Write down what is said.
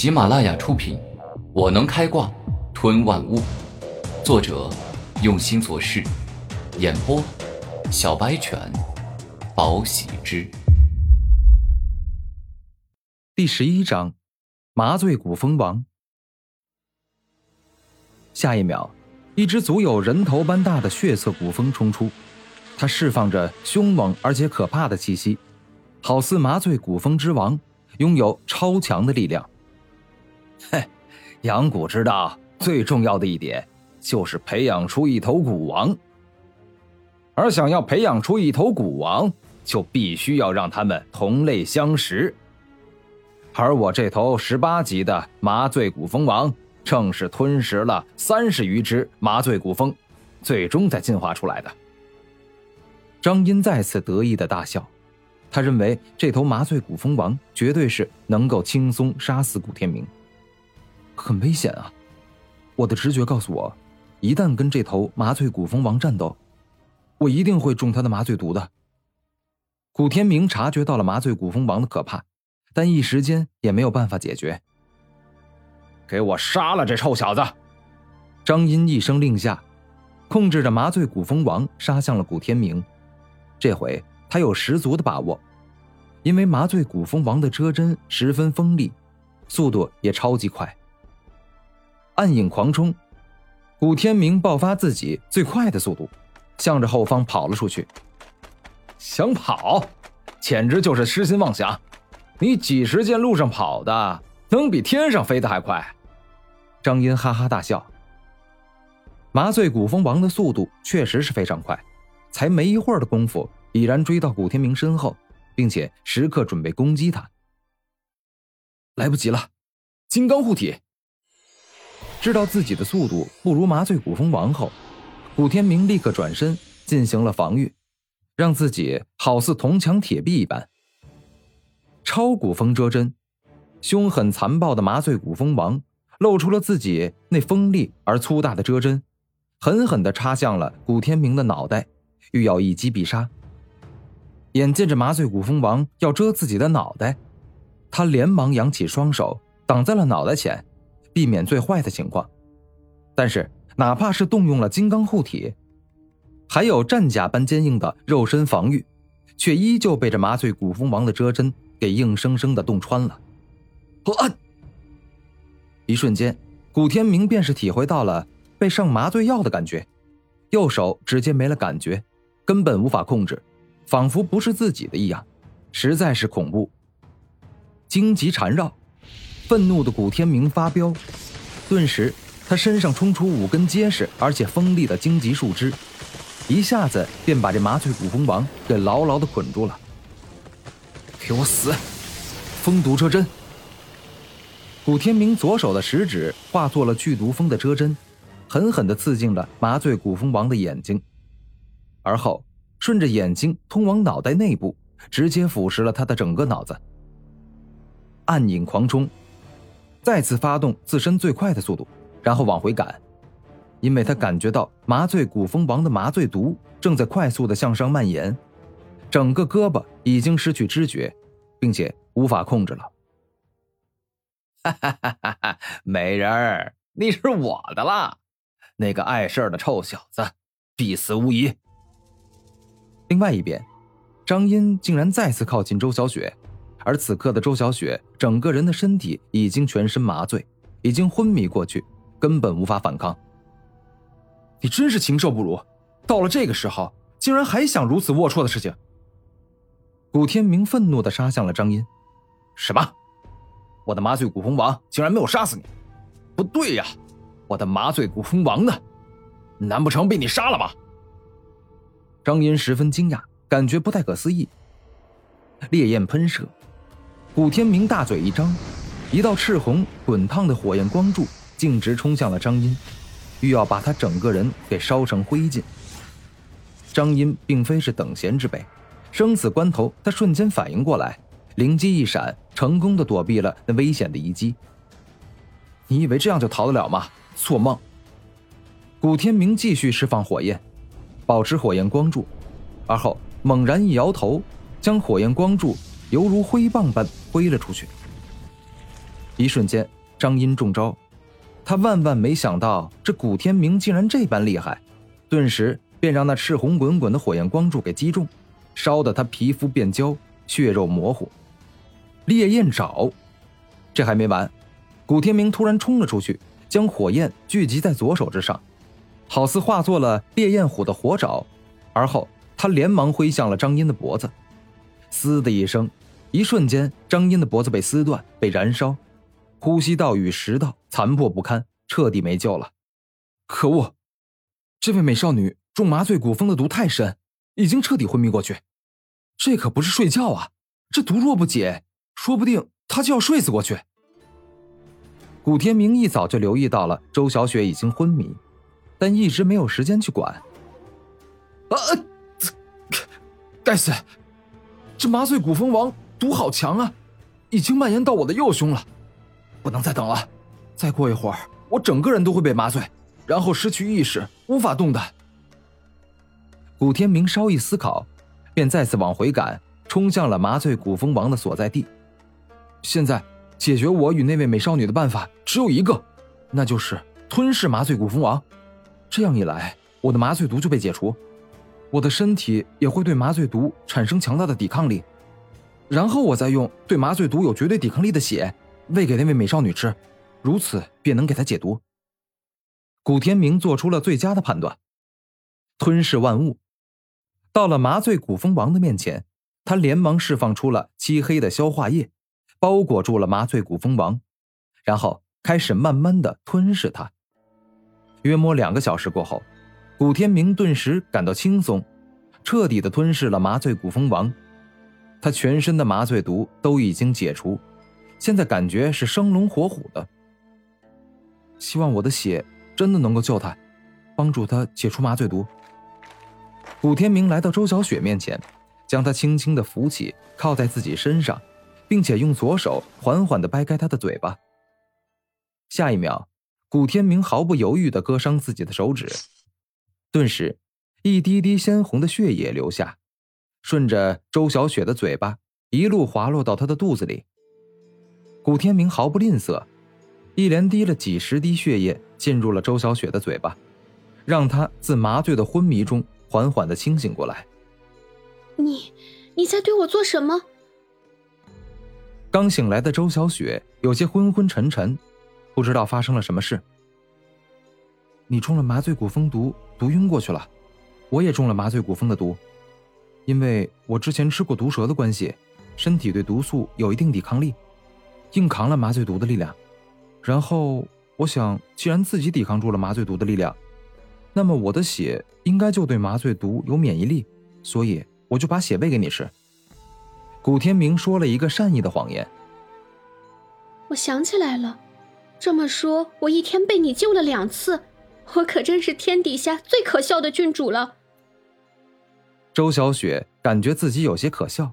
喜马拉雅出品，《我能开挂吞万物》，作者用心做事，演播小白犬，宝喜之。第十一章，麻醉古风王。下一秒，一只足有人头般大的血色古风冲出，它释放着凶猛而且可怕的气息，好似麻醉古风之王，拥有超强的力量。嘿，养蛊之道最重要的一点就是培养出一头蛊王，而想要培养出一头蛊王，就必须要让他们同类相食。而我这头十八级的麻醉古蜂王，正是吞食了三十余只麻醉古蜂，最终才进化出来的。张音再次得意的大笑，他认为这头麻醉古蜂王绝对是能够轻松杀死古天明。很危险啊！我的直觉告诉我，一旦跟这头麻醉古风王战斗，我一定会中他的麻醉毒的。古天明察觉到了麻醉古风王的可怕，但一时间也没有办法解决。给我杀了这臭小子！张音一声令下，控制着麻醉古风王杀向了古天明。这回他有十足的把握，因为麻醉古风王的车针十分锋利，速度也超级快。暗影狂冲，古天明爆发自己最快的速度，向着后方跑了出去。想跑，简直就是痴心妄想！你几十箭路上跑的，能比天上飞的还快？张音哈哈大笑。麻醉古风王的速度确实是非常快，才没一会儿的功夫，已然追到古天明身后，并且时刻准备攻击他。来不及了，金刚护体！知道自己的速度不如麻醉古风王后，古天明立刻转身进行了防御，让自己好似铜墙铁壁一般。超古风遮针，凶狠残暴的麻醉古风王露出了自己那锋利而粗大的遮针，狠狠地插向了古天明的脑袋，欲要一击必杀。眼见着麻醉古风王要遮自己的脑袋，他连忙扬起双手挡在了脑袋前。避免最坏的情况，但是哪怕是动用了金刚护体，还有战甲般坚硬的肉身防御，却依旧被这麻醉古风王的遮针给硬生生的洞穿了。啊！一瞬间，古天明便是体会到了被上麻醉药的感觉，右手直接没了感觉，根本无法控制，仿佛不是自己的一样，实在是恐怖。荆棘缠绕。愤怒的古天明发飙，顿时他身上冲出五根结实而且锋利的荆棘树枝，一下子便把这麻醉古风王给牢牢的捆住了。给我死！风毒遮针。古天明左手的食指化作了剧毒风的遮针，狠狠地刺进了麻醉古风王的眼睛，而后顺着眼睛通往脑袋内部，直接腐蚀了他的整个脑子。暗影狂冲。再次发动自身最快的速度，然后往回赶，因为他感觉到麻醉古风王的麻醉毒正在快速的向上蔓延，整个胳膊已经失去知觉，并且无法控制了。哈哈哈哈！美人儿，你是我的啦！那个碍事儿的臭小子，必死无疑。另外一边，张音竟然再次靠近周小雪。而此刻的周小雪，整个人的身体已经全身麻醉，已经昏迷过去，根本无法反抗。你真是禽兽不如！到了这个时候，竟然还想如此龌龊的事情！古天明愤怒的杀向了张音。什么？我的麻醉古风王竟然没有杀死你？不对呀，我的麻醉古风王呢？难不成被你杀了吗？张音十分惊讶，感觉不太可思议。烈焰喷射。古天明大嘴一张，一道赤红滚烫的火焰光柱径直冲向了张音，欲要把他整个人给烧成灰烬。张音并非是等闲之辈，生死关头，他瞬间反应过来，灵机一闪，成功的躲避了那危险的一击。你以为这样就逃得了吗？做梦！古天明继续释放火焰，保持火焰光柱，而后猛然一摇头，将火焰光柱。犹如挥棒般挥了出去，一瞬间，张音中招。他万万没想到，这古天明竟然这般厉害，顿时便让那赤红滚滚的火焰光柱给击中，烧得他皮肤变焦，血肉模糊。烈焰爪，这还没完，古天明突然冲了出去，将火焰聚集在左手之上，好似化作了烈焰虎的火爪，而后他连忙挥向了张音的脖子，嘶的一声，一瞬间，张音的脖子被撕断，被燃烧。呼吸道与食道残破不堪，彻底没救了。可恶，这位美少女中麻醉古风的毒太深，已经彻底昏迷过去。这可不是睡觉啊！这毒若不解，说不定她就要睡死过去。古天明一早就留意到了周小雪已经昏迷，但一直没有时间去管。啊！该死，这麻醉古风王毒好强啊，已经蔓延到我的右胸了。不能再等了，再过一会儿，我整个人都会被麻醉，然后失去意识，无法动弹。古天明稍一思考，便再次往回赶，冲向了麻醉古风王的所在地。现在解决我与那位美少女的办法只有一个，那就是吞噬麻醉古风王。这样一来，我的麻醉毒就被解除，我的身体也会对麻醉毒产生强大的抵抗力，然后我再用对麻醉毒有绝对抵抗力的血。喂给那位美少女吃，如此便能给她解毒。古天明做出了最佳的判断，吞噬万物。到了麻醉古风王的面前，他连忙释放出了漆黑的消化液，包裹住了麻醉古风王，然后开始慢慢的吞噬他。约莫两个小时过后，古天明顿时感到轻松，彻底的吞噬了麻醉古风王，他全身的麻醉毒都已经解除。现在感觉是生龙活虎的，希望我的血真的能够救他，帮助他解除麻醉毒。古天明来到周小雪面前，将她轻轻的扶起，靠在自己身上，并且用左手缓缓的掰开她的嘴巴。下一秒，古天明毫不犹豫的割伤自己的手指，顿时，一滴滴鲜红的血液流下，顺着周小雪的嘴巴一路滑落到她的肚子里。古天明毫不吝啬，一连滴了几十滴血液进入了周小雪的嘴巴，让她自麻醉的昏迷中缓缓的清醒过来。你，你在对我做什么？刚醒来的周小雪有些昏昏沉沉，不知道发生了什么事。你中了麻醉古风毒，毒晕过去了。我也中了麻醉古风的毒，因为我之前吃过毒蛇的关系，身体对毒素有一定抵抗力。硬扛了麻醉毒的力量，然后我想，既然自己抵抗住了麻醉毒的力量，那么我的血应该就对麻醉毒有免疫力，所以我就把血喂给你吃。古天明说了一个善意的谎言。我想起来了，这么说，我一天被你救了两次，我可真是天底下最可笑的郡主了。周小雪感觉自己有些可笑。